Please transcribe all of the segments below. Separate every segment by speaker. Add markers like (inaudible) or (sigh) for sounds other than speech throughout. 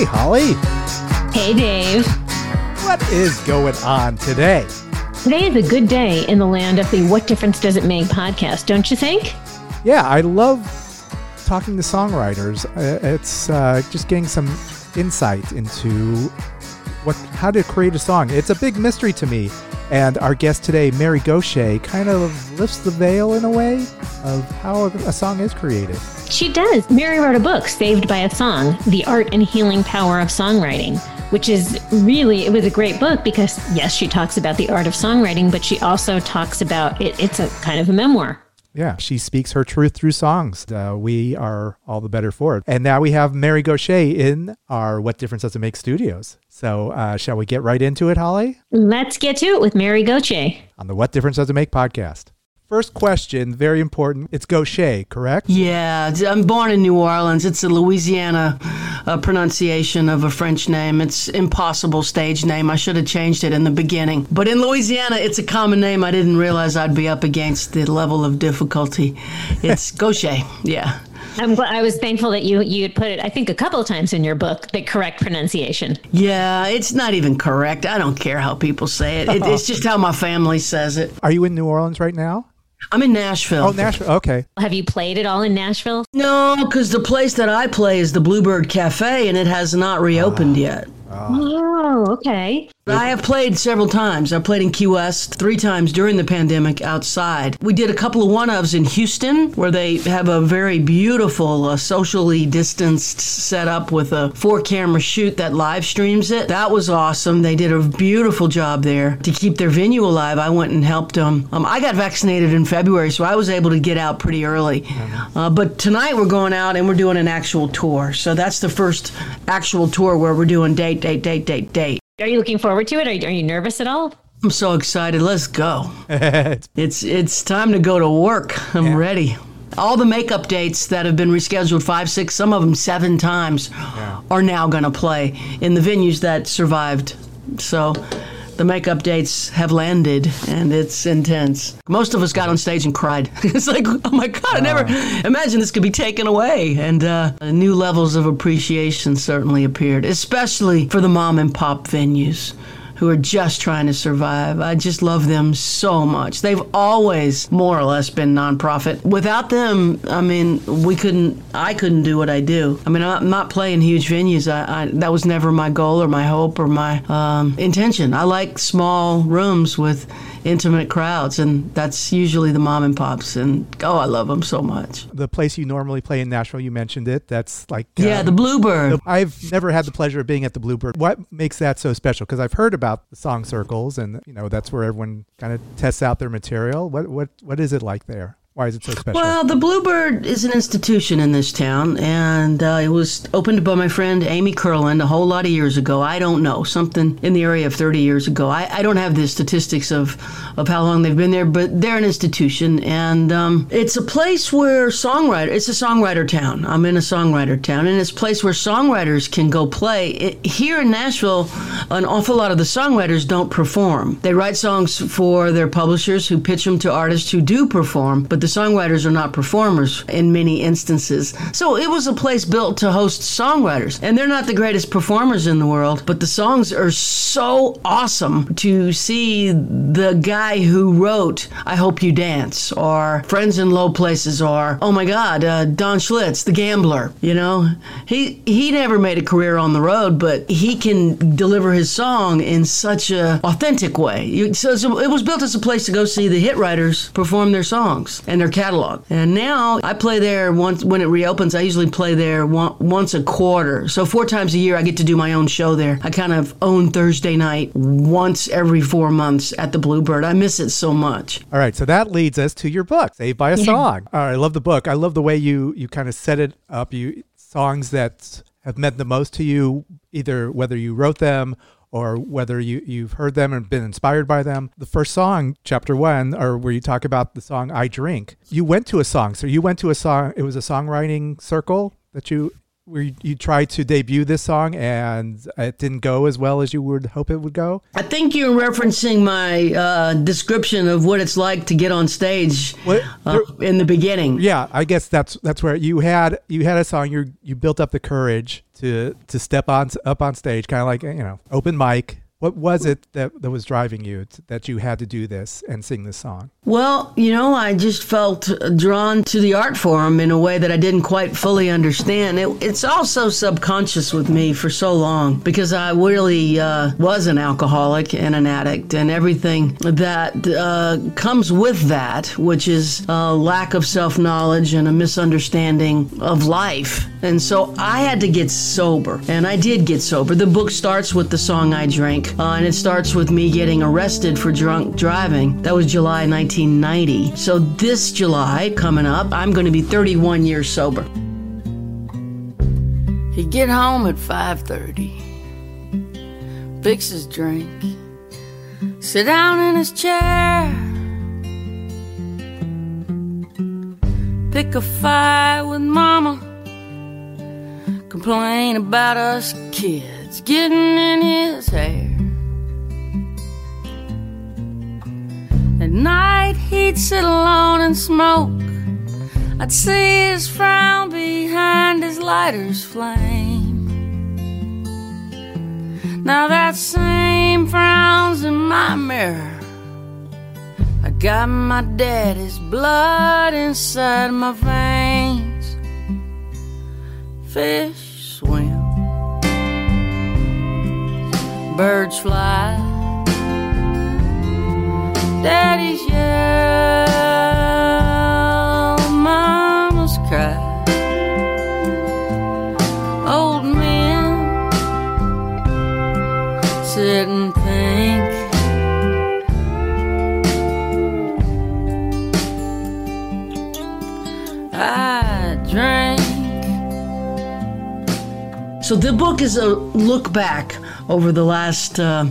Speaker 1: Hey, Holly.
Speaker 2: Hey, Dave.
Speaker 1: What is going on today?
Speaker 2: Today is a good day in the land of the What Difference Does It Make podcast, don't you think?
Speaker 1: Yeah, I love talking to songwriters. Uh, It's uh, just getting some insight into what how to create a song. It's a big mystery to me. And our guest today, Mary Gauthier, kind of lifts the veil in a way of how a, song is created.
Speaker 2: She does. Mary wrote a book, Saved by a Song The Art and Healing Power of Songwriting, which is really, it was a great book because, yes, she talks about the art of songwriting, but she also talks about it, it's a kind of a memoir.
Speaker 1: Yeah, she speaks her truth through songs. Uh, we are all the better for it. And now we have Mary Gauthier in our What Difference Does It Make studios. So, uh, shall we get right into it, Holly?
Speaker 2: Let's get to it with Mary Gauthier.
Speaker 1: On the What Difference Does It Make podcast. First question, very important. It's Gauthier, correct?
Speaker 3: Yeah, I'm born in New Orleans. It's a Louisiana uh, pronunciation of a French name. It's impossible stage name. I should have changed it in the beginning. But in Louisiana, it's a common name. I didn't realize I'd be up against the level of difficulty. It's (laughs) Gauthier. Yeah.
Speaker 2: I'm glad, I was thankful that you you had put it, I think, a couple of times in your book, the correct pronunciation.
Speaker 3: Yeah, it's not even correct. I don't care how people say it. it it's just how my family says it.
Speaker 1: Are you in New Orleans right now?
Speaker 3: I'm in Nashville.
Speaker 1: Oh, Nashville. Okay.
Speaker 2: Have you played it all in Nashville?
Speaker 3: No, because the place that I play is the Bluebird Cafe, and it has not reopened ah. yet.
Speaker 2: Oh, okay.
Speaker 3: I have played several times. I played in Key West three times during the pandemic outside. We did a couple of one ofs in Houston where they have a very beautiful, uh, socially distanced setup with a four camera shoot that live streams it. That was awesome. They did a beautiful job there to keep their venue alive. I went and helped them. Um, I got vaccinated in February, so I was able to get out pretty early. Uh, but tonight we're going out and we're doing an actual tour. So that's the first actual tour where we're doing date, date, date, date, date.
Speaker 2: Are you looking forward to it? Are you, are you nervous at all?
Speaker 3: I'm so excited. Let's go. (laughs) it's it's time to go to work. I'm ready. All the makeup dates that have been rescheduled five, six, some of them seven times are now going to play in the venues that survived. So the makeup dates have landed and it's intense. Most of us got on stage and cried. (laughs) it's like, oh my God, I never imagined this could be taken away. And uh, new levels of appreciation certainly appeared, especially for the mom and pop venues who are just trying to survive. I just love them so much. They've always more or less been nonprofit. Without them, I mean, we couldn't I couldn't do what I do. I mean, I'm not playing huge venues. I, I that was never my goal or my hope or my um, intention. I like small rooms with intimate crowds and that's usually the mom and pops and oh, I love them so much.
Speaker 1: The place you normally play in Nashville, you mentioned it. That's like.
Speaker 3: Yeah,
Speaker 1: um,
Speaker 3: the Bluebird.
Speaker 1: I've never had the pleasure of being at the Bluebird. What makes that so special? Because I've heard about the song circles, and you know that's where everyone kind of tests out their material. What what what is it like there? Why is it so special?
Speaker 3: Well, the Bluebird is an institution in this town, and uh, it was opened by my friend Amy Kurland a whole lot of years ago. I don't know, something in the area of 30 years ago. I, I don't have the statistics of, of how long they've been there, but they're an institution, and um, it's a place where songwriter. It's a songwriter town. I'm in a songwriter town, and it's a place where songwriters can go play. It, here in Nashville, an awful lot of the songwriters don't perform. They write songs for their publishers who pitch them to artists who do perform, but the songwriters are not performers in many instances. So it was a place built to host songwriters. And they're not the greatest performers in the world, but the songs are so awesome to see the guy who wrote I Hope You Dance or Friends in Low Places or, oh my God, uh, Don Schlitz, The Gambler. You know, he, he never made a career on the road, but he can deliver his song in such a authentic way. So it was built as a place to go see the hit writers perform their songs. And their catalog. And now I play there once when it reopens. I usually play there one, once a quarter. So four times a year, I get to do my own show there. I kind of own Thursday night once every four months at the Bluebird. I miss it so much.
Speaker 1: All right, so that leads us to your book, Saved by a Song. All right, I love the book. I love the way you you kind of set it up. You songs that have meant the most to you, either whether you wrote them or whether you, you've heard them and been inspired by them. The first song, chapter one, or where you talk about the song I Drink, you went to a song. So you went to a song, it was a songwriting circle that you where you, you, tried to debut this song and it didn't go as well as you would hope it would go?
Speaker 3: I think you're referencing my uh, description of what it's like to get on stage uh, in the beginning.
Speaker 1: Yeah, I guess that's that's where you had you had a song you you built up the courage to to step on up on stage, kind of like you know open mic what was it that, that was driving you to, that you had to do this and sing this song?
Speaker 3: Well, you know, I just felt drawn to the art form in a way that I didn't quite fully understand. It, it's also subconscious with me for so long because I really uh, was an alcoholic and an addict, and everything that uh, comes with that, which is a lack of self knowledge and a misunderstanding of life. And so I had to get sober, and I did get sober. The book starts with the song I Drank uh, and it starts with me getting arrested for drunk driving. That was July 1990. So this July coming up, I'm going to be 31 years sober. He'd get home at 5:30, fix his drink, sit down in his chair, pick a fight with mama, complain about us kids getting in his hair. At night he'd sit alone and smoke. I'd see his frown behind his lighter's flame. Now that same frown's in my mirror. I got my daddy's blood inside my veins. Fish swim, birds fly Daddy's yell, So the book is a look back over the last. Uh,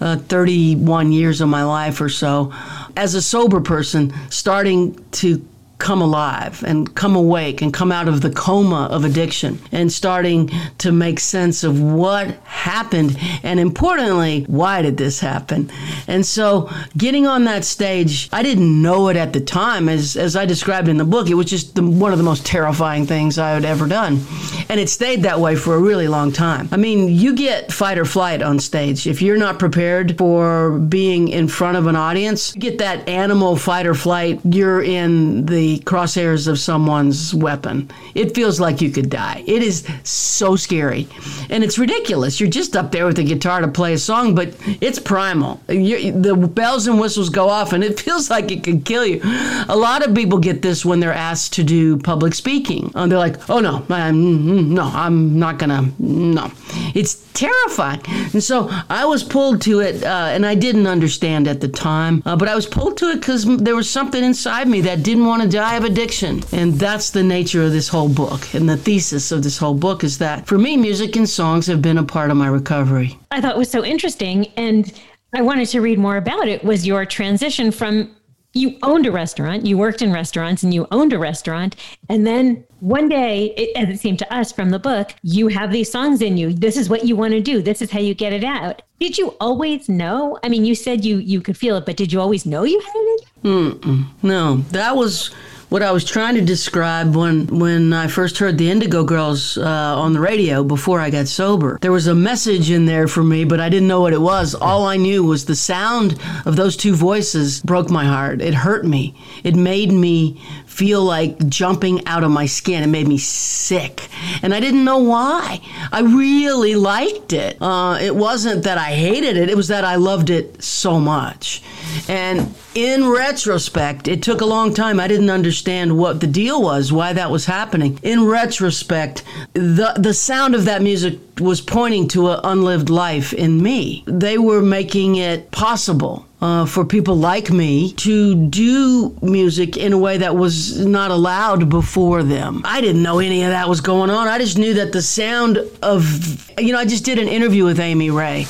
Speaker 3: uh, 31 years of my life or so as a sober person starting to come alive and come awake and come out of the coma of addiction and starting to make sense of what happened and importantly why did this happen? And so getting on that stage i didn't know it at the time. As, as i described in the book it was just the, one of the most terrifying things i had ever done. And it stayed that way for a really long time. I mean you get fight or flight on stage. If you're not prepared for being in front of an audience you get that animal fight or flight. You're in the crosshairs of someone's weapon. It feels like you could die. It is so scary. And it's ridiculous. You're just up there with a guitar to play a song, but it's primal. You're, the bells and whistles go off, and it (laughs) feels like it could kill you. A lot of people get this when they're asked to do public speaking. Uh, they're like, oh, no, I'm, no, I'm not going to, no. It's terrifying. And so I was pulled to it, uh, and I didn't understand at the time, uh, but I was pulled to it because there was something inside me that didn't want to die of addiction. And that's the nature of this whole book. And the thesis of this whole book is that for me, music and songs have been a part of my recovery.
Speaker 2: I thought was so interesting. And I wanted to read more about it was your transition from you owned a restaurant, you worked in restaurants and you owned a restaurant. And then one day, it, as it seemed to us from the book, you have these songs in you. This is what you want to do. This is how you get it out. Did you always know? I mean, you said you you could feel it, but did you always know you had it?
Speaker 3: Mm-mm. No, that was what I was trying to describe when when I first heard the Indigo Girls uh, on the radio before I got sober. There was a message in there for me, but I didn't know what it was. All I knew was the sound of those two voices broke my heart. It hurt me. It made me feel like jumping out of my skin. It made me sick. And I didn't know why. I really liked it. Uh, it wasn't that I hated it, it was that I loved it so much. And in retrospect, it took a long time. I didn't understand what the deal was, why that was happening. In retrospect, the the sound of that music was pointing to an unlived life in me. They were making it possible uh, for people like me to do music in a way that was not allowed before them. I didn't know any of that was going on. I just knew that the sound of, you know, I just did an interview with Amy Ray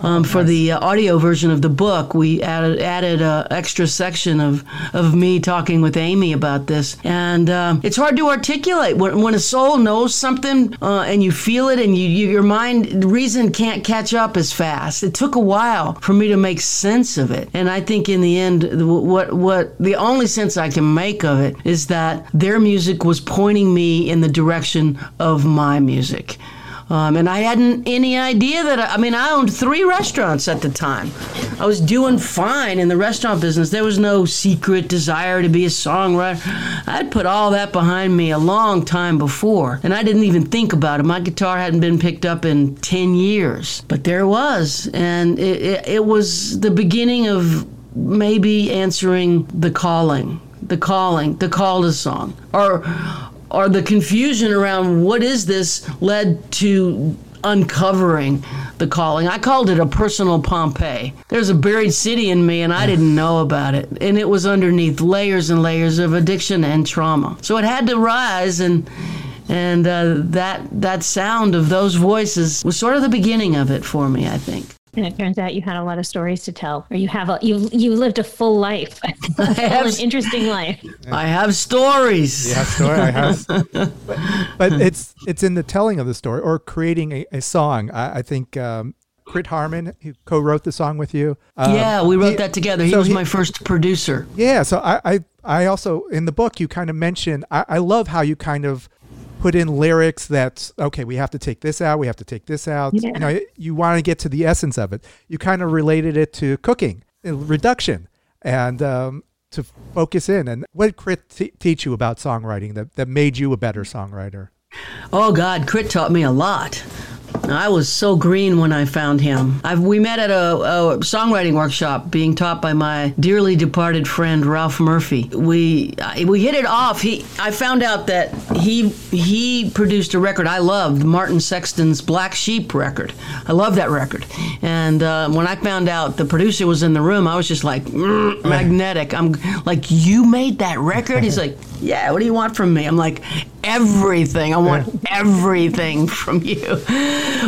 Speaker 3: um, for the uh, audio version of the book. We added added an extra section of of me talking with Amy about this, and uh, it's hard to articulate when, when a soul knows something uh, and you feel it, and you, you your mind reason can't catch up as fast. It took a while for me to make sense of it, and I think in the end, what what the only sense I can make of it is that their music was pointing me in the direction of my music. Um, and I hadn't any idea that, I, I mean, I owned three restaurants at the time. I was doing fine in the restaurant business. There was no secret desire to be a songwriter. I'd put all that behind me a long time before, and I didn't even think about it. My guitar hadn't been picked up in 10 years, but there it was. And it, it, it was the beginning of maybe answering the calling the calling, the call to song, or or the confusion around what is this led to uncovering the calling. I called it a personal Pompeii. There's a buried city in me and I didn't know about it. And it was underneath layers and layers of addiction and trauma. So it had to rise and and uh, that that sound of those voices was sort of the beginning of it for me, I think.
Speaker 2: And it turns out you had a lot of stories to tell, or you have a you you lived a full life, (laughs) a full an interesting life.
Speaker 3: I have stories.
Speaker 1: Yeah, story. I have, but, (laughs) but, it's it's in the telling of the story or creating a, a song. I, I think um, Crit Harmon, who co-wrote the song with you.
Speaker 3: Um, yeah, we wrote he, that together. He so was he, my first producer.
Speaker 1: Yeah, so I, I I also in the book you kind of mention. I, I love how you kind of put in lyrics that okay we have to take this out we have to take this out yeah. you know you want to get to the essence of it you kind of related it to cooking uh, reduction and um, to focus in and what did crit t- teach you about songwriting that, that made you a better songwriter
Speaker 3: oh god crit taught me a lot I was so green when I found him. I've, we met at a, a, songwriting workshop being taught by my dearly departed friend Ralph Murphy. We we hit it off. He I found out that he he produced a record I loved, Martin Sexton's Black Sheep record. I love that record. And uh, when I found out the producer was in the room, I was just like mm, (laughs) magnetic. I'm like, you made that record? He's like, yeah. What do you want from me? I'm like, everything. I want everything from you.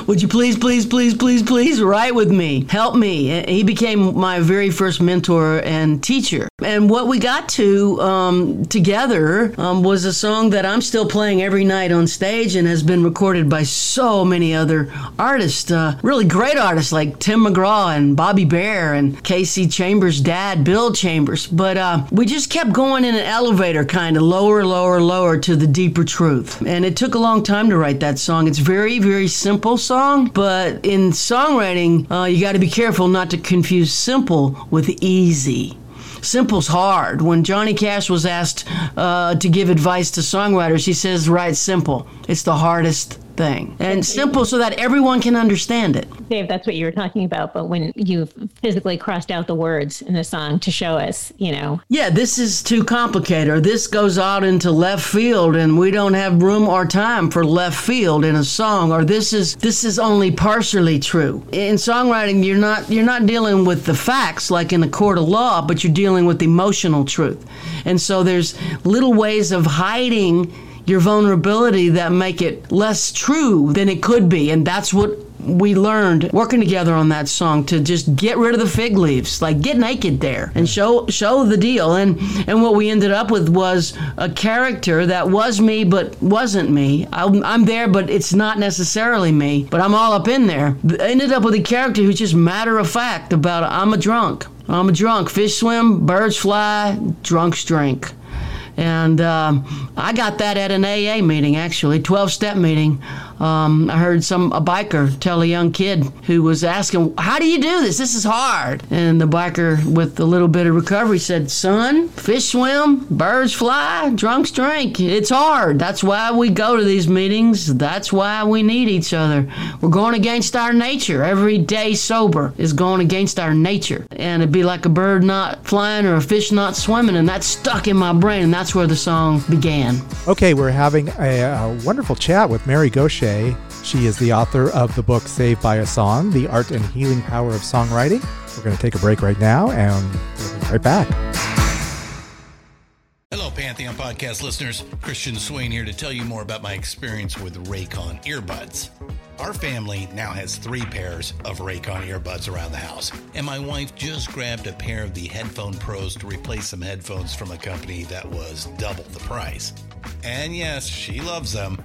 Speaker 3: Would you please, please, please, please, please write with me? Help me. He became my very first mentor and teacher. And what we got to um, together um, was a song that I'm still playing every night on stage and has been recorded by so many other artists, uh, really great artists like Tim McGraw and Bobby Bare and Kasey Chambers' dad, Bill Chambers. But uh, we just kept going in an elevator, kind of lower, lower, lower to the deeper truth. And it took a long time to write that song. It's very, very simple song, but in songwriting, uh, you got to be careful not to confuse simple with easy. Simple's hard. When Johnny Cash was asked uh, to give advice to songwriters, he says, write simple. It's the hardest thing and simple so that everyone can understand it.
Speaker 2: Dave, that's what you were talking about. But when you physically crossed out the words in the song to show us, you know.
Speaker 3: Yeah, this is too complicated, or this goes out into left field, and we don't have room or time for left field in a song, or this is this is only partially true. In songwriting, you're not you're not dealing with the facts like in the court of law, but you're dealing with emotional truth, and so there's little ways of hiding your vulnerability that make it less true than it could be. And that's what we learned working together on that song to just get rid of the fig leaves, like get naked there and show show the deal. And and what we ended up with was a character that was me but wasn't me. I'm, I'm there, but it's not necessarily me. But I'm all up in there. Ended up with a character who's just matter of fact about I'm a drunk. I'm a drunk. Fish swim, birds fly, drunks drink. And um, I got that at an AA meeting, actually, 12 step meeting. Um, I heard some a biker tell a young kid who was asking, "How do you do this? This is hard." And the biker, with a little bit of recovery, said, "Son, fish swim, birds fly, drunks drink. It's hard. That's why we go to these meetings. That's why we need each other. We're going against our nature. Every day sober is going against our nature, and it'd be like a bird not flying or a fish not swimming, and that stuck in my brain, and that's where the song began.
Speaker 1: Okay, we're having a, a wonderful chat with Mary Gauthier. She is the author of the book Saved by a Song The Art and Healing Power of Songwriting. We're going to take a break right now and we'll be right back.
Speaker 4: Hello, Pantheon Podcast listeners. Christian Swain here to tell you more about my experience with Raycon earbuds. Our family now has three pairs of Raycon earbuds around the house, and my wife just grabbed a pair of the Headphone Pros to replace some headphones from a company that was double the price. And yes, she loves them.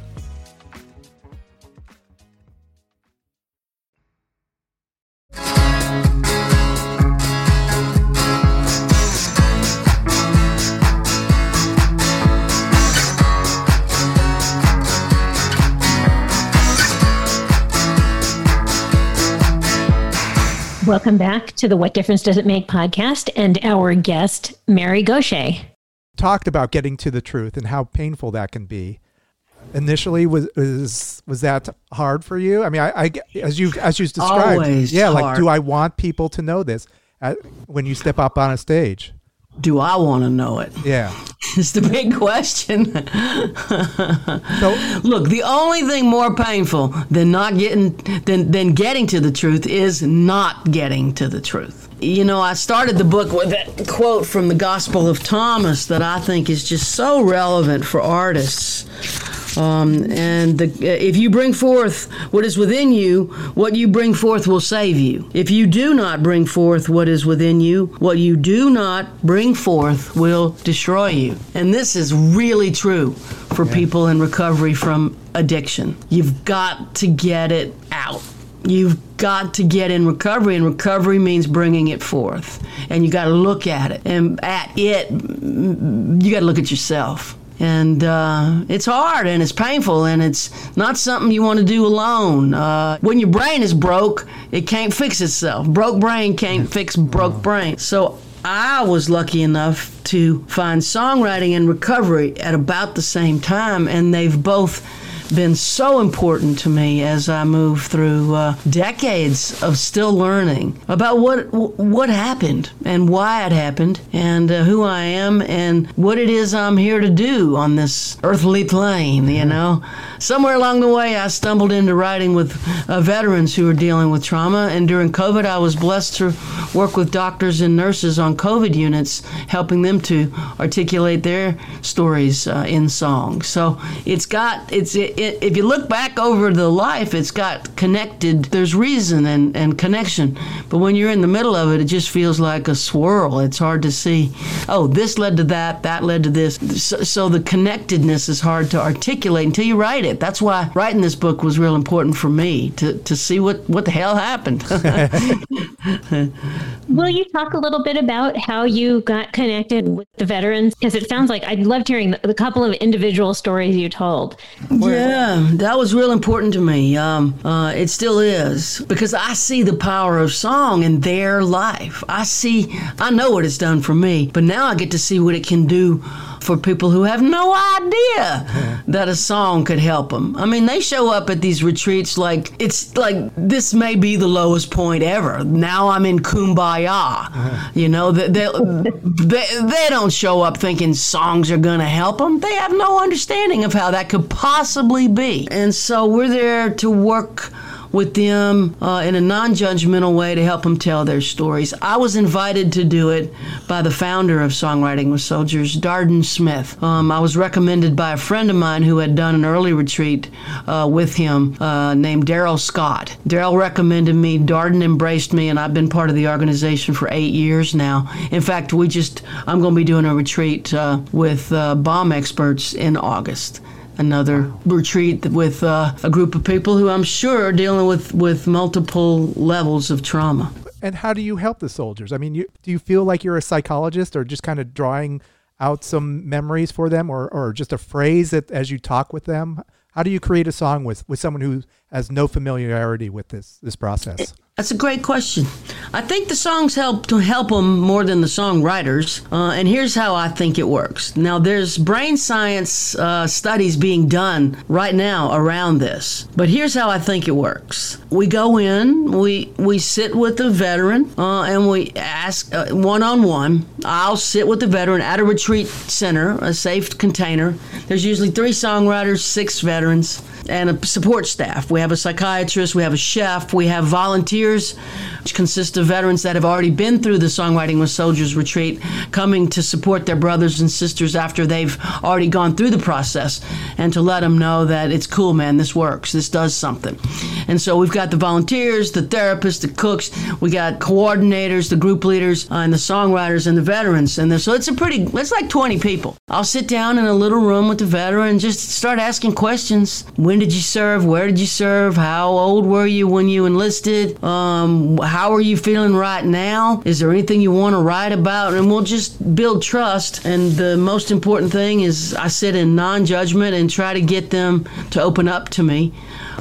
Speaker 2: Welcome back to the What Difference Does It Make podcast and our guest, Mary Gauthier.
Speaker 1: Talked about getting to the truth and how painful that can be. Initially, was was was that hard for you? I mean, I, I as you as you described,
Speaker 3: Always
Speaker 1: yeah. Like, do I want people to know this uh, when you step up on a stage?
Speaker 3: Do I want to know it?
Speaker 1: Yeah. (laughs)
Speaker 3: It's the big question.
Speaker 1: So (laughs)
Speaker 3: Look, the only thing more painful than not getting than than getting to the truth is not getting to the truth. You know, I started the book with that quote from the Gospel of Thomas that I think is just so relevant for artists. Um, and the, if you bring forth what is within you, what you bring forth will save you. If you do not bring forth what is within you, what you do not bring forth will destroy you. And this is really true for people in recovery from addiction. You've got to get it out. You've got to get in recovery, and recovery means bringing it forth. And you got to look at it. And at it, you got to look at yourself and uh, it's hard and it's painful and it's not something you want to do alone. Uh, when your brain is broke, it can't fix itself. Broke brain can't fix broke brain. So I was lucky enough to find songwriting and recovery at about the same time, and they've both been so important to me as I move through uh, decades of still learning about what what happened and why it happened and uh, who I am and what it is I'm here to do on this earthly plane. You know, somewhere along the way I stumbled into writing with uh, veterans who are dealing with trauma, and during COVID I was blessed to work with doctors and nurses on COVID units, helping them to articulate their stories uh, in song. So it's got it's it, it, if you look back over the life, it's got connected. There's reason and, and connection. But when you're in the middle of it, it just feels like a swirl. It's hard to see. Oh, this led to that. That led to this. So, so the connectedness is hard to articulate until you write it. That's why writing this book was real important for me to, to see what what the hell happened. (laughs) (laughs)
Speaker 2: Will you talk a little bit about how you got connected with the veterans? Because it sounds like I loved hearing the, the, couple of individual stories you told.
Speaker 3: Yeah, that was real important to me. Um, uh, it still is because I see the power of song in their life. I see, I know what it's done for me, but now I get to see what it can do for people who have no idea that a song could help them. I mean, they show up at these retreats like it's like this may be the lowest point ever. Now I'm in kumbaya. You know, they, they, they, they don't show up thinking songs are going to help them. They have no understanding of how that could possibly be. And so we're there to work with them uh, in a non judgmental way to help them tell their stories. I was invited to do it by the founder of Songwriting with Soldiers, Darden Smith. Um, I was recommended by a friend of mine who had done an early retreat uh, with him uh, named Darrell Scott. Darrell recommended me, Darden embraced me, and I've been part of the organization for eight years now. In fact, we just, I'm going to be doing a retreat uh, with uh, bomb experts in August another retreat with uh, a group of people who I'm sure are dealing with, with multiple levels of trauma.
Speaker 1: And how do you help the soldiers? I mean, you, do you feel like you're a psychologist or just kind of drawing out some memories for them or, or just a phrase that as you talk with them? How do you create a song with, with someone who has no familiarity with this, this process?
Speaker 3: That's a great question. I think the songs help to help them more than the songwriters. Uh, and here's how I think it works. Now, there's brain science uh, studies being done right now around this. But here's how I think it works. We go in, we we sit with the veteran, uh, and we ask one on one. I'll sit with the veteran at a retreat center, a safe container. There's usually three songwriters, six veterans and a support staff. We have a psychiatrist, we have a chef, we have volunteers, which consist of veterans that have already been through the Songwriting with Soldiers retreat, coming to support their brothers and sisters after they've already gone through the process and to let them know that it's cool, man, this works, this does something. And so we've got the volunteers, the therapists, the cooks, we got coordinators, the group leaders, uh, and the songwriters and the veterans. And so it's a pretty, it's like 20 people. I'll sit down in a little room with the veteran and just start asking questions. When did you serve? Where did you serve? How old were you when you enlisted? Um, how are you feeling right now? Is there anything you want to write about? And we'll just build trust. And the most important thing is I sit in non judgment and try to get them to open up to me.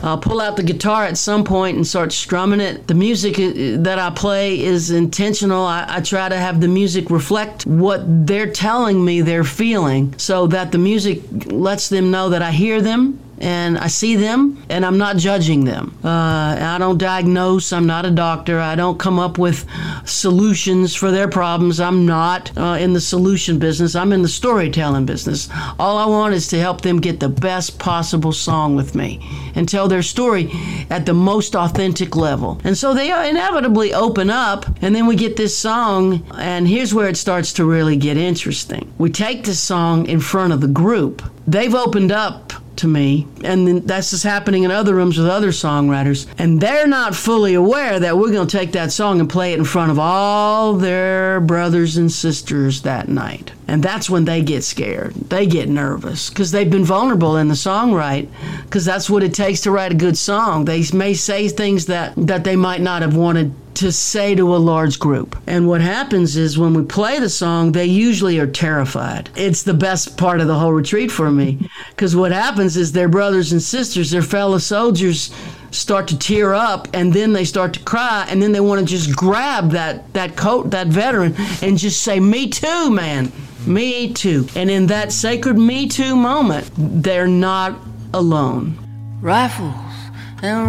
Speaker 3: I'll pull out the guitar at some point and start strumming it. The music that I play is intentional. I, I, try to have the music reflect what they're telling me they're feeling so that the music lets them know that I hear them and I see them and I'm not judging them. Uh, I don't diagnose, I'm not a doctor, I don't come up with solutions for their problems. I'm not uh, in the solution business, I'm in the storytelling business. All I want is to help them get the best possible song with me and tell their story at the most authentic level. And so they inevitably open up, and then we get this song, and here's where it starts to really get interesting. We take this song in front of the group. They've opened up to me. And that's just happening in other rooms with other songwriters. And they're not fully aware that we're going to take that song and play it in front of all their brothers and sisters that night. And that's when they get scared. They get nervous because they've been vulnerable in the songwrite because that's what it takes to write a good song. They may say things that, that they might not have wanted to say to a large group. And what happens is when we play the song, they usually are terrified. It's the best part of the whole retreat for me (laughs) because what happens is their brothers and sisters, their fellow soldiers, start to tear up and then they start to cry and then they want to just grab that that coat that veteran and just say me too man me too and in that sacred me too moment they're not alone rifles and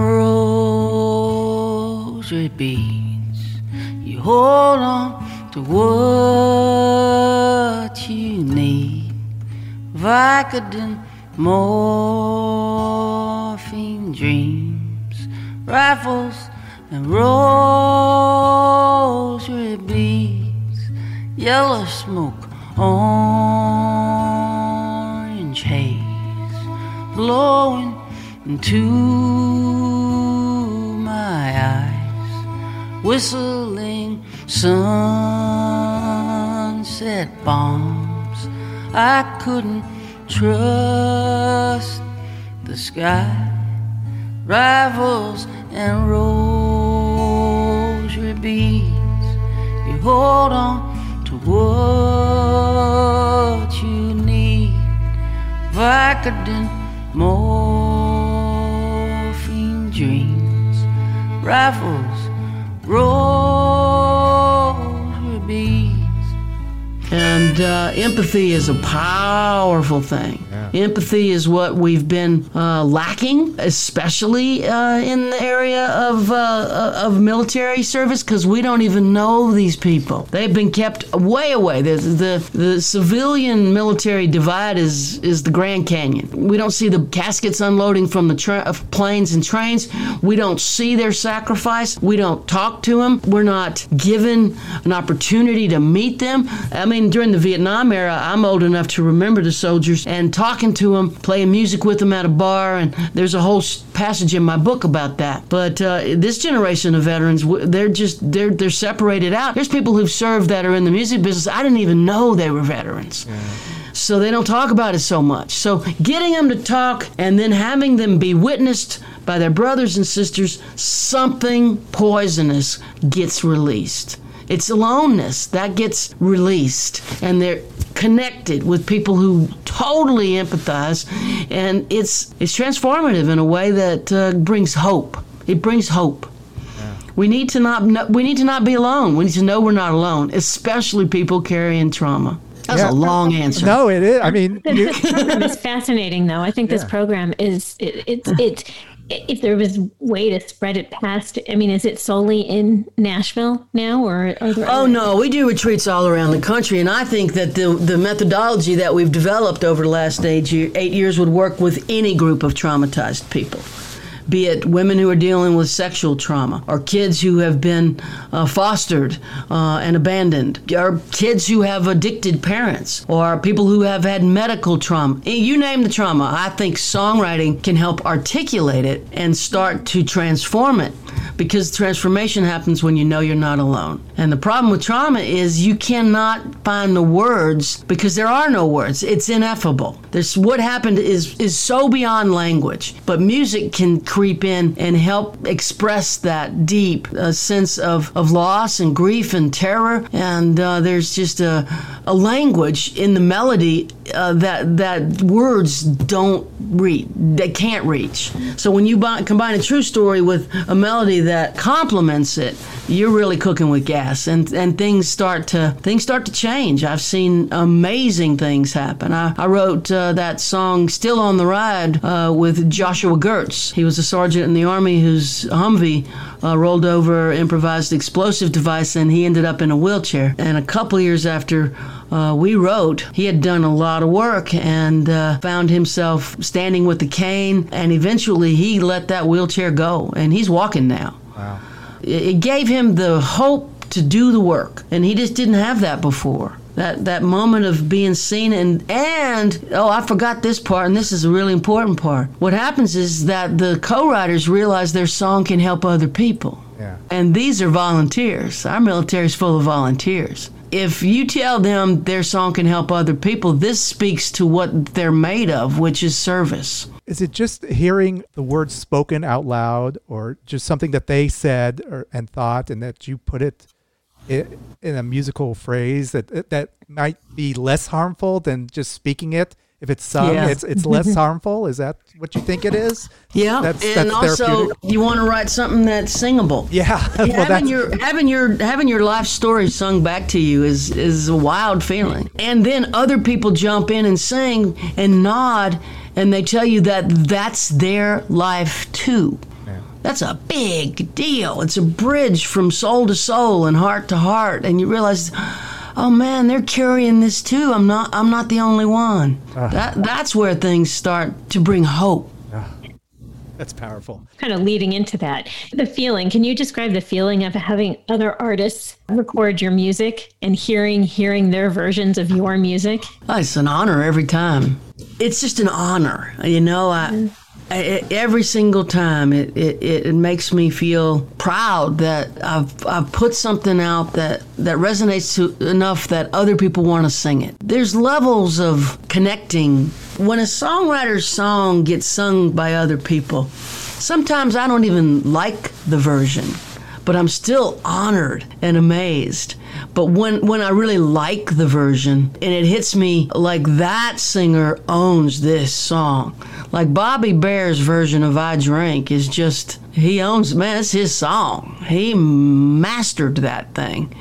Speaker 3: beads. You hold on to what you need. Vicodin, morphine dreams, rifles and rosary beads, yellow smoke, orange haze, blowing into my eyes, whistling sunset bombs. I couldn't trust the sky, rivals and rosary beads, You hold on to what you need. Vicodin, morphine dreams, rifles, rosary beads. And uh, empathy is a powerful thing. Empathy is what we've been uh, lacking, especially uh, in the area of uh, of military service, because we don't even know these people. They've been kept way away. The, the the civilian military divide is is the Grand Canyon. We don't see the caskets unloading from the tra- of planes and trains. We don't see their sacrifice. We don't talk to them. We're not given an opportunity to meet them. I mean, during the Vietnam era, I'm old enough to remember the soldiers and talking to them, playing music with them at a bar, and there's a whole passage in my book about that. But uh, this generation of veterans, they're just they're they're separated out. There's people who've served that are in the music business. I didn't even know they were veterans. Yeah so they don't talk about it so much. So getting them to talk and then having them be witnessed by their brothers and sisters, something poisonous gets released. It's aloneness that gets released, and they're connected with people who totally empathize, and it's it's transformative in a way that uh, brings hope. It brings hope. We need to not we need to not be alone. We need to know we're not alone, especially people carrying trauma. That's yeah. a long answer.
Speaker 1: No, it is. I mean,
Speaker 2: this program is fascinating, though. I think yeah. this program is it, it's it's if there was way to spread it past i mean is it solely in nashville now or
Speaker 3: oh no we do retreats all around the country and i think that the, the methodology that we've developed over the last eight, year, eight years would work with any group of traumatized people be it women who are dealing with sexual trauma, or kids who have been uh, fostered uh, and abandoned, or kids who have addicted parents, or people who have had medical trauma. You name the trauma. I think songwriting can help articulate it and start to transform it because transformation happens when you know you're not alone. And the problem with trauma is you cannot find the words because there are no words. It's ineffable. There's what happened is is so beyond language. But music can creep in and help express that deep uh, sense of, of loss and grief and terror. And uh, there's just a, a language in the melody uh, that that words don't reach. They can't reach. So when you buy, combine a true story with a melody that complements it, you're really cooking with gas, and and things start to things start to change. I've seen amazing things happen. I, I wrote uh, that song "Still on the Ride" uh, with Joshua Geartz. He was a sergeant in the army whose Humvee uh, rolled over improvised explosive device, and he ended up in a wheelchair. And a couple years after uh, we wrote, he had done a lot of work and uh, found himself standing with the cane, and eventually he let that wheelchair go, and he's walking now. Wow. It gave him the hope to do the work, and he just didn't have that before. That that moment of being seen and and oh, I forgot this part, and this is a really important part. What happens is that the co-writers realize their song can help other people. Yeah. And these are volunteers. Our military is full of volunteers if you tell them their song can help other people, this speaks to what they're made of, which is service.
Speaker 1: Is it just hearing the words spoken out loud, or just something that they said or, and thought, and that you put it in, in a musical phrase that uh, that might be less harmful than just speaking it? if it's sung, yeah. it's it's less (laughs) harmful. Is that what you think it is?
Speaker 3: Yeah, that's, and that's also you want to write something that's singable.
Speaker 1: Yeah, (laughs)
Speaker 3: well, having your having your having your life story sung back to you is is a wild feeling. And then other people jump in and sing and nod, and they tell you that that's their life too. That's a big deal. It's a bridge from soul to soul and heart to heart, and you realize oh man, they're carrying this too. I'm not I'm not the only one. Uh, that that's where things start to bring hope.
Speaker 1: That's powerful.
Speaker 2: Kind of leading into that, the feeling. Can you describe the feeling of having other artists record your music and hearing hearing their versions of your music?
Speaker 3: Oh, it's an honor every time. It's just an honor, you know. I, every single time it, it, it makes me feel proud that I've, I've put something out that, that resonates to, enough that other people want to sing it. There's levels of connecting. When a songwriter's song gets sung by other people, sometimes I don't even like the version. But I'm still honored and amazed. But when when I really like the version and it hits me like that singer owns this song. Like Bobby Bare's version of I Drink is just he owns man, it's his song. He mastered that thing.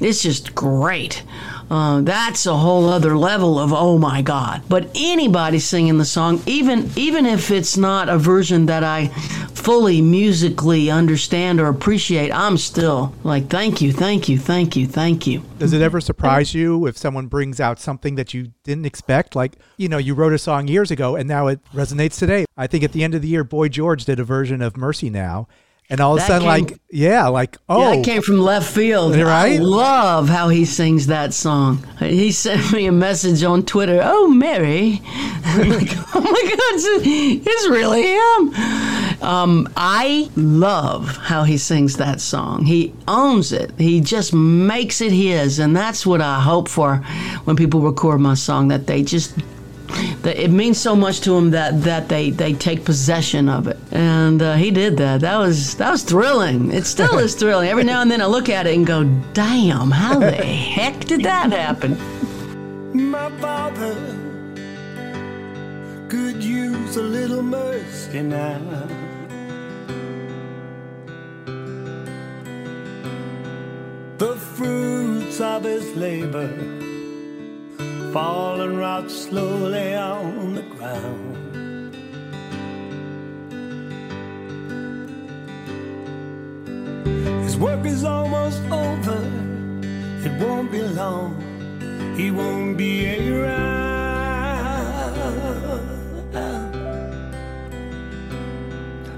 Speaker 3: It's just great. Uh, that's a whole other level of oh my god. But anybody singing the song, even even if it's not a version that I fully musically understand or appreciate, I'm still like thank you, thank you, thank you, thank you.
Speaker 1: Does it ever surprise you if someone brings out something that you didn't expect? Like, you know, you wrote a song years ago and now it resonates today. I think at the end of the year, Boy George did a version of Mercy Now and all of a sudden,
Speaker 3: came-
Speaker 1: like, yeah, like, oh,
Speaker 3: Yeah, that came from left field.
Speaker 1: Right?
Speaker 3: I love how he sings that song. He sent me a message on Twitter. Oh, Mary. (laughs) Like, oh my God, it's, it's really him. Um, I love how he sings that song. He owns it. He just makes it his, and that's what I hope for when people record my song. That they just it means so much to him that that they they take possession of it. And uh, he did that. That was that was thrilling. It still is (laughs) thrilling. Every now and then i look at it and go damn how the heck did that happen?
Speaker 5: My father could use a little mercy now. The fruits of his labor fall and rot slowly on the ground. His work is almost over, it won't be long he won't be around.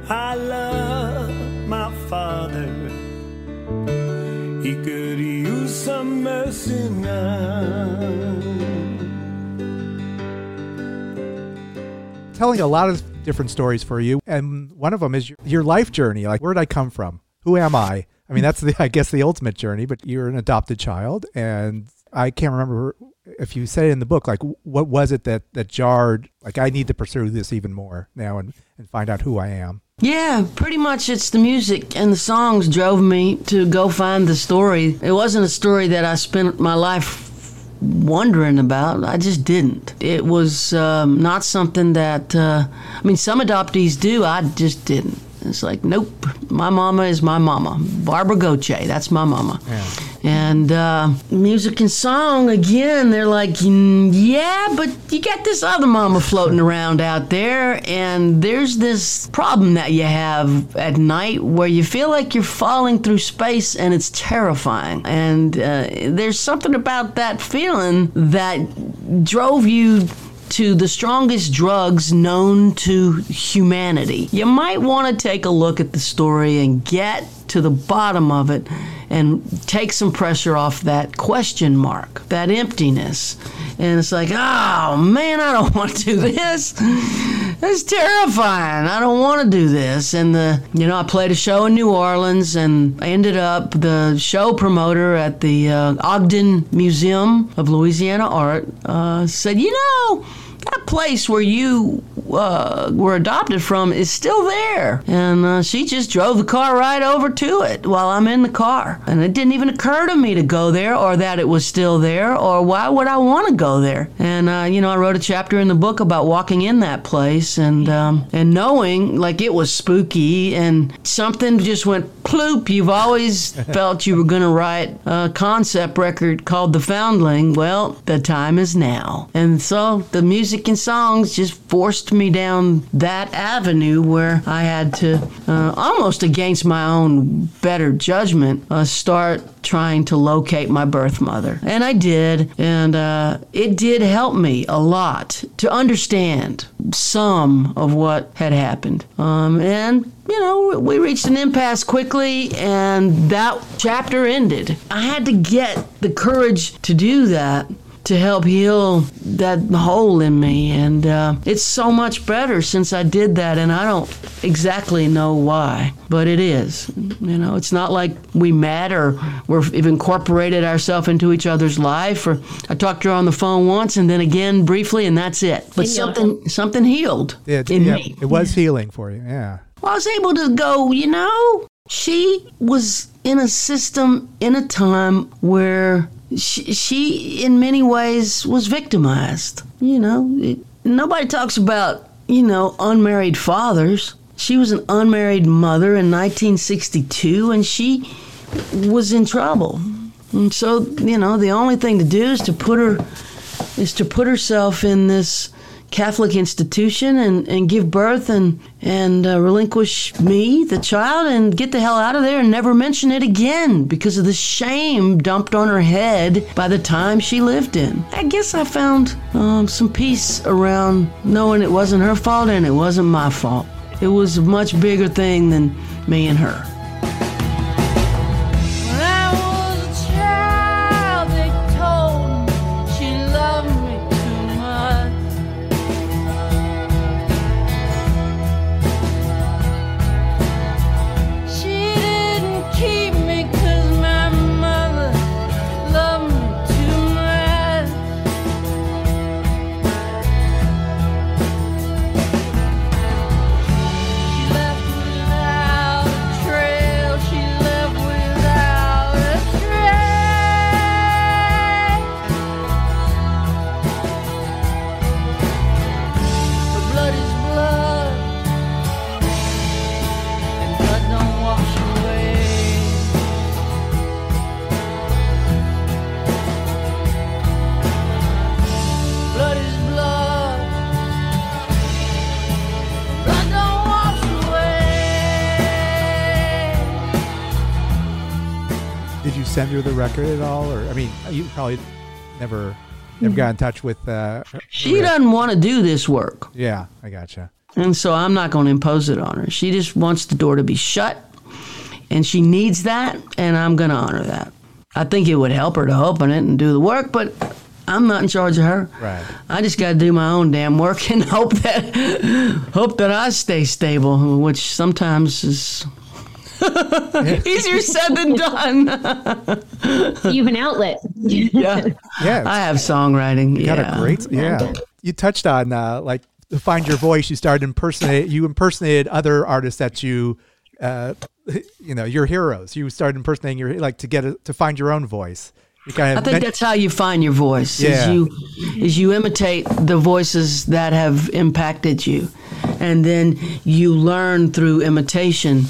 Speaker 5: I love my father. He could use some mercy now.
Speaker 1: Telling a lot of different stories for you, and one of them is your, your life journey. Like, where did I come from? Who am I? I mean, that's the (laughs) I guess the ultimate journey. But you're an adopted child, and I can't remember if you said it in the book. Like, what was it that that jarred? Like, I need to pursue this even more now and and find out who I am.
Speaker 3: yeah pretty much it's the music and the songs drove me to go find the story it wasn't a story that i spent my life wondering about. I just didn't. It was um, not something that uh, i mean some adoptees do. I just didn't it's like nope my mama is my mama. Barbara Gauthier that's my mama. And uh, music and song again they're like "Mm, yeah but you got this other mama floating (laughs) around out there and there's this problem that you have at night where you feel like you're falling through space and it's terrifying. And uh, there's something about that feeling that drove you to the strongest drugs known to humanity. You might want to take a look at the story and get to the bottom of it and take some pressure off that question mark, that emptiness. And it's like, oh man, I don't (laughs) want to do this. It's terrifying. I don't want to do this. And the, you know, I played a show in New Orleans and I ended up the show promoter at the uh, Ogden Museum of Louisiana Art uh, said, you know, that place where you uh, were adopted from is still there. And uh, she just drove the car right over to it while I'm in the car. And it didn't even occur to me to go there or that it was still there or why would I want to go there. And, uh, you know, I wrote a chapter in the book about walking in that place and, um, and knowing like it was spooky and something just went ploop. You've always (laughs) felt you were going to write a concept record called The Foundling. Well, the time is now. And so the music and songs just forced me down that avenue where I had to, uh, almost against my own better judgment, uh, start trying to locate my birth mother. And I did. And uh, it did help me a lot to understand some of what had happened. Um, and you know, we reached an impasse quickly and that chapter ended. I had to get the courage to do that to help heal that hole in me. And uh, it's so much better since I did that, and I don't exactly know why, but it is. You know, it's not like we met or we've incorporated ourselves into each other's life. Or I talked to her on the phone once and then again briefly, and that's it. But something something healed
Speaker 1: It,
Speaker 3: in
Speaker 1: yeah,
Speaker 3: me.
Speaker 1: it was healing for you. Yeah.
Speaker 3: Well, I was able to go, you know, She was in a system in a time where she, in many ways, was victimized. You know, it, nobody talks about, you know, unmarried fathers. She was an unmarried mother in 1962 and she was in trouble. And so, you know, the only thing to do is to put her is to put herself in this Catholic institution and, and give birth and and uh, relinquish me, the child, and get the hell out of there and never mention it again because of the shame dumped on her head by the time she lived in. I guess I found um, some peace around knowing it wasn't her fault and it wasn't my fault. It was a much bigger thing than me and her.
Speaker 1: The record at all, or I mean, you probably never never got in touch with. Uh,
Speaker 3: she doesn't want to do this work.
Speaker 1: Yeah, I gotcha.
Speaker 3: And so I'm not going to impose it on her. She just wants the door to be shut, and she needs that, and I'm going to honor that. I think it would help her to open it and do the work, but I'm not in charge of her.
Speaker 1: Right.
Speaker 3: I just got to do my own damn work (laughs) and hope that hope that I stay stable, which sometimes is (laughs) Easier said than done. (laughs)
Speaker 2: you have an outlet.
Speaker 3: yeah.
Speaker 1: Yeah.
Speaker 3: I have songwriting.
Speaker 1: You
Speaker 3: yeah.
Speaker 1: got a great, yeah. You touched on uh, like to find your voice. You started impersonate. You impersonated other artists that you, uh, you know, your heroes. You started impersonating your like to get a, to find your own voice. You
Speaker 3: I think that's how you find your voice. Yeah. Is you is you imitate the voices that have impacted you, and then you learn through imitation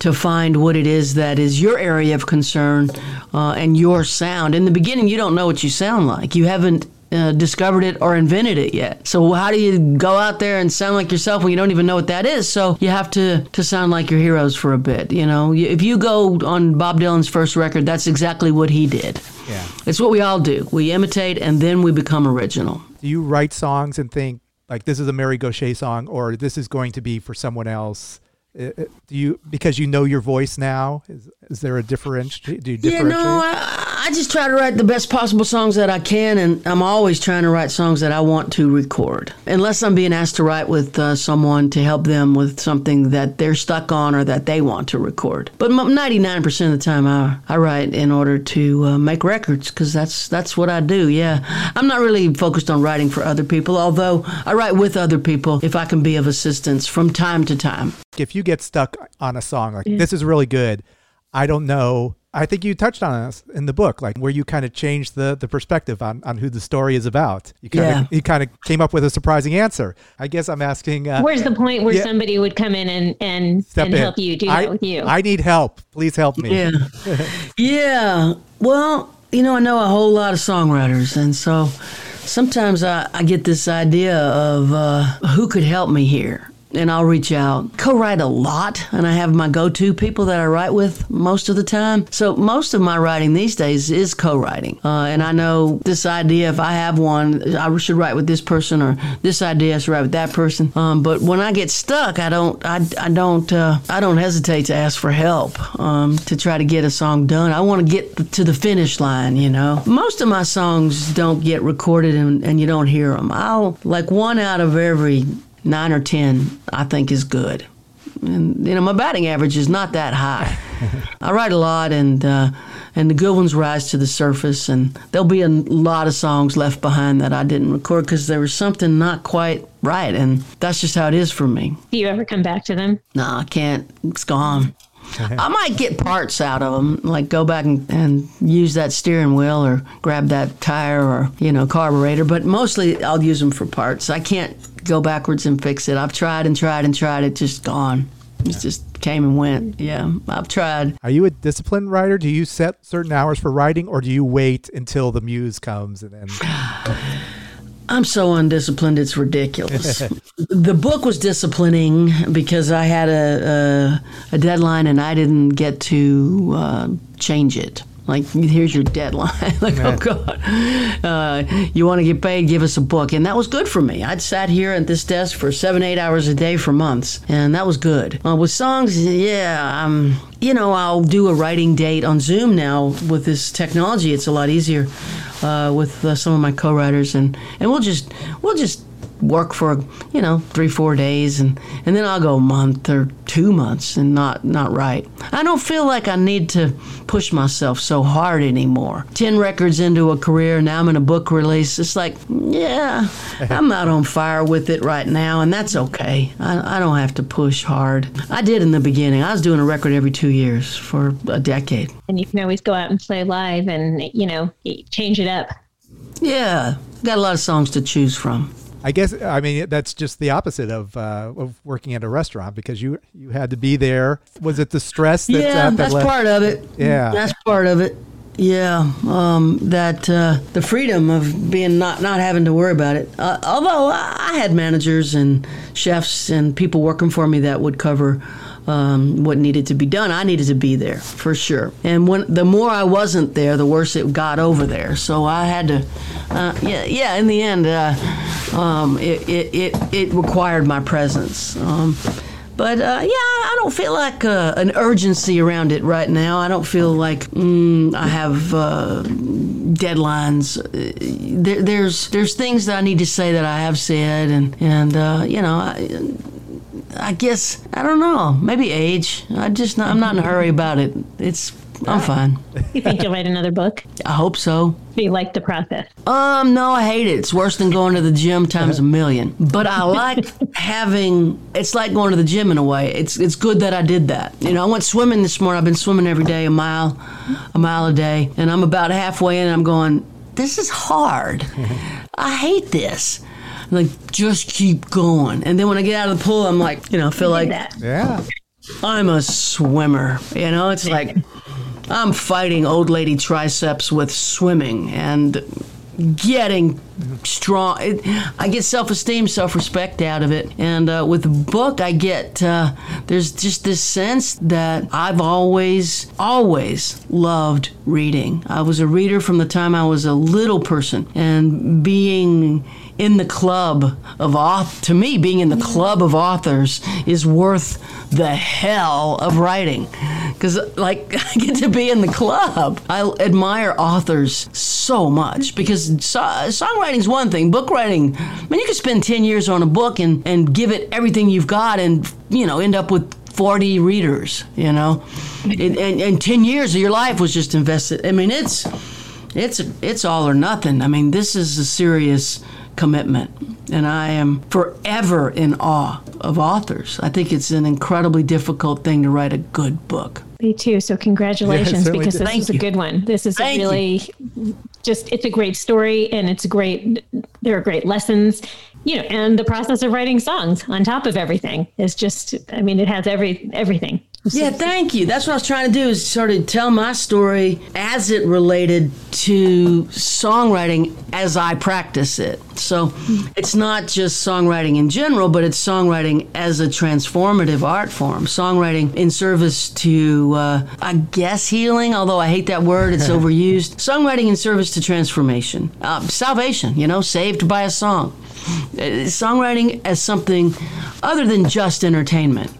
Speaker 3: to find what it is that is your area of concern uh, and your sound. In the beginning, you don't know what you sound like. You haven't uh, discovered it or invented it yet. So how do you go out there and sound like yourself when you don't even know what that is? So you have to to sound like your heroes for a bit. You know, if you go on Bob Dylan's first record, that's exactly what he did.
Speaker 1: Yeah,
Speaker 3: it's what we all do. We imitate and then we become original.
Speaker 1: Do you write songs and think like this is a Mary Gauthier song or this is going to be for someone else? Uh, uh, do you because you know your voice now? Is, is there a difference? Do you differentiate?
Speaker 3: Yeah, no, I, I just try to write the best possible songs that I can, and I'm always trying to write songs that I want to record. Unless I'm being asked to write with uh, someone to help them with something that they're stuck on or that they want to record. But 99% of the time, I, I write in order to uh, make records because that's that's what I do. Yeah, I'm not really focused on writing for other people, although I write with other people if I can be of assistance from time to time.
Speaker 1: If you get stuck on a song like this is really good, I don't know. I think you touched on this in the book, like where you kind of changed the, the perspective on, on who the story is about. You kind
Speaker 3: yeah.
Speaker 1: of you kind of came up with a surprising answer. I guess I'm asking. Uh,
Speaker 2: Where's the point where yeah, somebody would come in and and, and help you do
Speaker 1: I,
Speaker 2: that with you?
Speaker 1: I need help. Please help me.
Speaker 3: Yeah, (laughs) yeah. Well, you know, I know a whole lot of songwriters, and so sometimes I, I get this idea of uh, who could help me here and I'll reach out. Co write a lot, and I have my go to people that I write with most of the time. So most of my writing these days is co writing. Uh, and I know this idea, if I have one, I should write with this person, or this idea I should write with that person. Um, but when I get stuck, I don't, I, I don't, uh, I don't hesitate to ask for help um, to try to get a song done. I want to get to the finish line, you know. Most of my songs don't get recorded and, and you don't hear them. I'll, like one out of every nine or 10, I think is good. And, you know, my batting average is not that high. (laughs) I write a lot, and uh, and the good ones rise to the surface, and there'll be a lot of songs left behind that I didn't record because there was something not quite right, and that's just how it is for me.
Speaker 2: Do you ever come back to them?
Speaker 3: No, I can't. It's gone. (laughs) I might get parts out of them, like go back and, and use that steering wheel or grab that tire or you know carburetor. But mostly I'll use them for parts. I can't go backwards and fix it. I've tried and tried and tried. It just gone. It just came and went. Yeah, I've tried.
Speaker 1: Are you a disciplined writer? Do you set certain hours for writing, or do you wait until the muse comes and then? (sighs)
Speaker 3: I'm so undisciplined, it's ridiculous. (laughs) the book was disciplining because I had a, a, a deadline and I didn't get to uh, change it. Like, here's your deadline. (laughs) like, oh God, uh, you want to get paid? Give us a book, and that was good for me. I'd sat here at this desk for seven, eight hours a day for months, and that was good. Uh, with songs, yeah, um, you know, I'll do a writing date on Zoom now with this technology. It's a lot easier uh, with uh, some of my co-writers, and and we'll just we'll just work for you know three four days and and then I'll go a month or two months and not not write. I don't feel like I need to push myself so hard anymore. Ten records into a career now I'm in a book release. It's like yeah, (laughs) I'm not on fire with it right now and that's okay. I, I don't have to push hard. I did in the beginning. I was doing a record every two years for a decade.
Speaker 2: And you can always go out and play live and you know change it up.
Speaker 3: Yeah, got a lot of songs to choose from.
Speaker 1: I guess I mean that's just the opposite of uh, of working at a restaurant because you you had to be there. Was it the stress? That's
Speaker 3: yeah, that's
Speaker 1: left?
Speaker 3: part of it.
Speaker 1: Yeah,
Speaker 3: that's part of it. Yeah, um, that uh, the freedom of being not not having to worry about it. Uh, although I had managers and chefs and people working for me that would cover um, what needed to be done. I needed to be there for sure. And when the more I wasn't there, the worse it got over there. So I had to, uh, yeah, yeah. In the end, uh, um, it, it, it it required my presence. Um, but uh, yeah, I don't feel like uh, an urgency around it right now. I don't feel like mm, I have uh, deadlines. There, there's there's things that I need to say that I have said, and and uh, you know. I, I guess I don't know. Maybe age. I just not, I'm not in a hurry about it. It's I'm fine.
Speaker 2: You think you'll write another book? (laughs)
Speaker 3: I hope so.
Speaker 2: Do you like the process?
Speaker 3: Um, no, I hate it. It's worse than going to the gym times a million. But I like (laughs) having. It's like going to the gym in a way. It's it's good that I did that. You know, I went swimming this morning. I've been swimming every day, a mile, a mile a day, and I'm about halfway in. and I'm going. This is hard. (laughs) I hate this like just keep going. And then when I get out of the pool, I'm like, you know, I feel like
Speaker 2: that.
Speaker 1: yeah,
Speaker 3: I'm a swimmer. You know, it's like I'm fighting old lady triceps with swimming and getting strong. I get self esteem, self respect out of it. And uh, with the book, I get uh, there's just this sense that I've always, always loved reading. I was a reader from the time I was a little person, and being in the club of author, to me, being in the club of authors is worth the hell of writing. Because, like, (laughs) I get to be in the club. I admire authors so much because so- songwriting's one thing, book writing, I mean, you could spend 10 years on a book and, and give it everything you've got and, you know, end up with 40 readers, you know? and, and, and 10 years of your life was just invested. I mean, it's. It's it's all or nothing. I mean, this is a serious commitment. And I am forever in awe of authors. I think it's an incredibly difficult thing to write a good book.
Speaker 2: Me too. So congratulations
Speaker 1: Yeah,
Speaker 2: because
Speaker 1: did.
Speaker 2: this
Speaker 3: Thank
Speaker 2: is a good one. This is
Speaker 3: Thank
Speaker 2: a really just it's a great story and it's a great there are great lessons. You know, and the process of writing songs on top of everything is just I mean it has every everything.
Speaker 3: Yeah, thank you. That's what I was trying to do is sort of tell my story as it related to songwriting as I practice it. So it's not just songwriting in general, but it's songwriting as a transformative art form. Songwriting in service to, uh, I guess, healing, although I hate that word, it's (laughs) overused. Songwriting in service to transformation, uh, salvation, you know, saved by a song. Uh, songwriting as something other than just entertainment,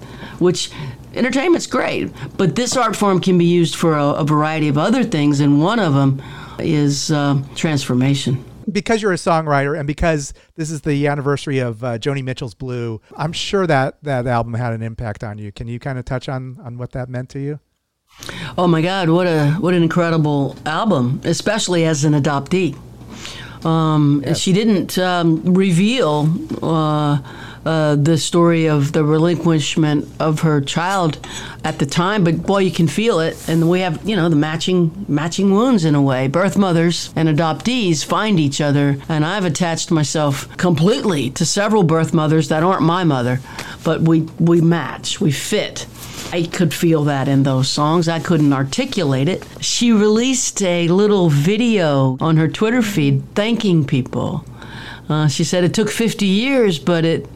Speaker 3: which entertainment's great, but this art form can be used for a, a variety of other things, and one of them is uh, transformation.
Speaker 1: because you're a songwriter and because this is the anniversary of uh, Joni Mitchell's Blue, I'm sure that that album had an impact on you. Can you kind of touch on on what that meant to you?
Speaker 3: Oh my God, what a what an incredible album, especially as an adoptee. Um, She didn't um, reveal uh, uh, the story of the relinquishment of her child at the time, but boy, you can feel it. And we have, you know, the matching matching wounds in a way. Birth mothers and adoptees find each other, and I've attached myself completely to several birth mothers that aren't my mother, but we we match, we fit. I could feel that in those songs. I couldn't articulate it. She released a little video on her Twitter feed thanking people. Uh, she said it took 50 years, but it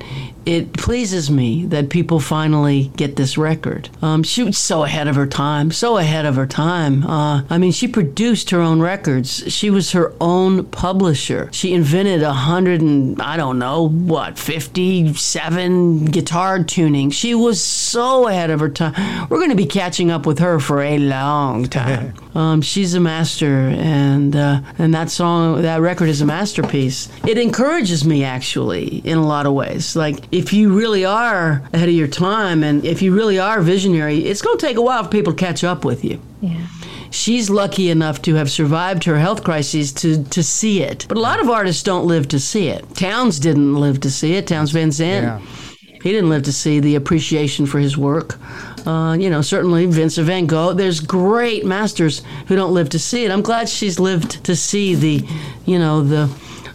Speaker 3: it pleases me that people finally get this record. Um, she was so ahead of her time, so ahead of her time. Uh, I mean, she produced her own records. She was her own publisher. She invented a hundred and I don't know what, fifty-seven guitar tuning. She was so ahead of her time. We're going to be catching up with her for a long time. (laughs) Um, she's a master, and uh, and that song, that record is a masterpiece. It encourages me actually in a lot of ways. Like if you really are ahead of your time, and if you really are visionary, it's going to take a while for people to catch up with you.
Speaker 2: Yeah.
Speaker 3: She's lucky enough to have survived her health crises to, to see it. But a lot of artists don't live to see it. Townes didn't live to see it. Townes Van Zandt.
Speaker 1: Yeah.
Speaker 3: He didn't live to see the appreciation for his work. Uh, you know, certainly Vincent van Gogh. There's great masters who don't live to see it. I'm glad she's lived to see the, you know, the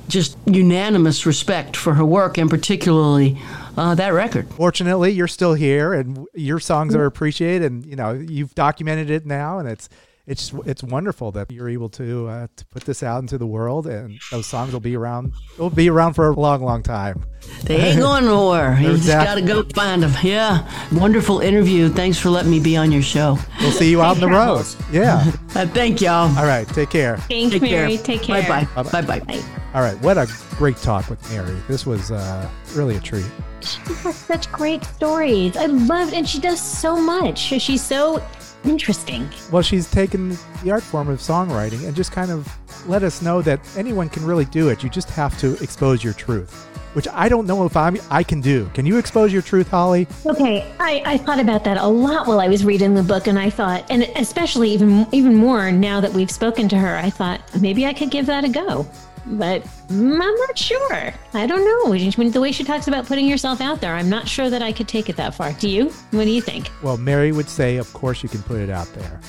Speaker 3: just unanimous respect for her work and particularly uh, that record.
Speaker 1: Fortunately, you're still here, and your songs are appreciated, and you know you've documented it now, and it's it's it's wonderful that you're able to uh, to put this out into the world, and those songs will be around. They'll be around for a long, long time.
Speaker 3: They ain't (laughs) going nowhere. You just got to go find them. Yeah. Wonderful interview. Thanks for letting me be on your show.
Speaker 1: We'll see you out on the road. Yeah. (laughs)
Speaker 3: Uh, thank y'all.
Speaker 1: All right. Take care.
Speaker 2: Thanks,
Speaker 3: Take
Speaker 2: Mary.
Speaker 3: care.
Speaker 2: Take care.
Speaker 3: Bye bye. Bye bye.
Speaker 2: Bye.
Speaker 1: All right. What a great talk with Mary. This was uh, really a treat.
Speaker 2: She has such great stories. I loved, and she does so much. She's so interesting.
Speaker 1: Well, she's taken the art form of songwriting and just kind of let us know that anyone can really do it. You just have to expose your truth, which I don't know if I'm, I can do. Can you expose your truth, Holly?
Speaker 2: Okay, I, I thought about that a lot while I was reading the book, and I thought, and especially even even more now that we've spoken to her, I thought maybe I could give that a go. But I'm not sure. I don't know. The way she talks about putting yourself out there, I'm not sure that I could take it that far. Do you? What do you think?
Speaker 1: Well, Mary would say, of course you can put it out there,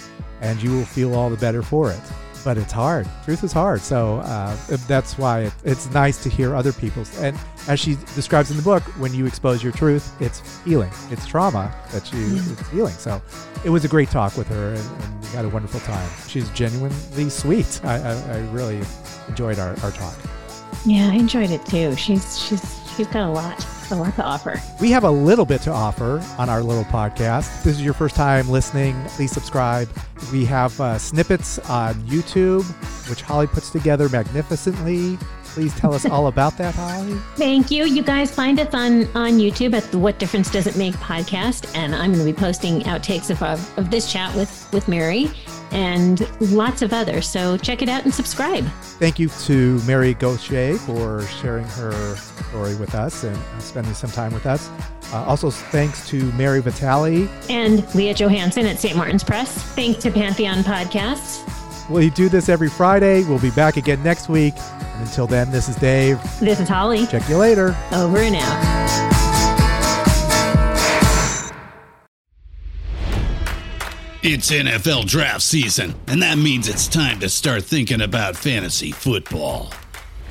Speaker 1: and you will feel all the better for it. But it's hard. Truth is hard. So uh, that's why it, it's nice to hear other people's. And as she describes in the book, when you expose your truth, it's healing. It's trauma that you it's healing. So it was a great talk with her, and, and we had a wonderful time. She's genuinely sweet. I, I, I really enjoyed our, our talk.
Speaker 2: Yeah, I enjoyed it too. She's she's she's got a lot, a lot to offer.
Speaker 1: We have a little bit to offer on our little podcast. If this is your first time listening, please subscribe. We have uh, snippets on YouTube, which Holly puts together magnificently. Please tell us all about that, Holly. (laughs)
Speaker 2: Thank you. You guys find us on on YouTube at the What Difference Does It Make podcast, and I'm going to be posting outtakes of, of this chat with with Mary and lots of others. So check it out and subscribe.
Speaker 1: Thank you to Mary Gauthier for sharing her story with us and spending some time with us. Uh, also, thanks to Mary Vitale.
Speaker 2: And Leah Johansson at St. Martin's Press. Thanks to Pantheon Podcasts.
Speaker 1: We do this every Friday. We'll be back again next week. And until then, this is Dave.
Speaker 2: This is Holly.
Speaker 1: Check you later.
Speaker 2: Over and out.
Speaker 4: It's NFL draft season, and that means it's time to start thinking about fantasy football.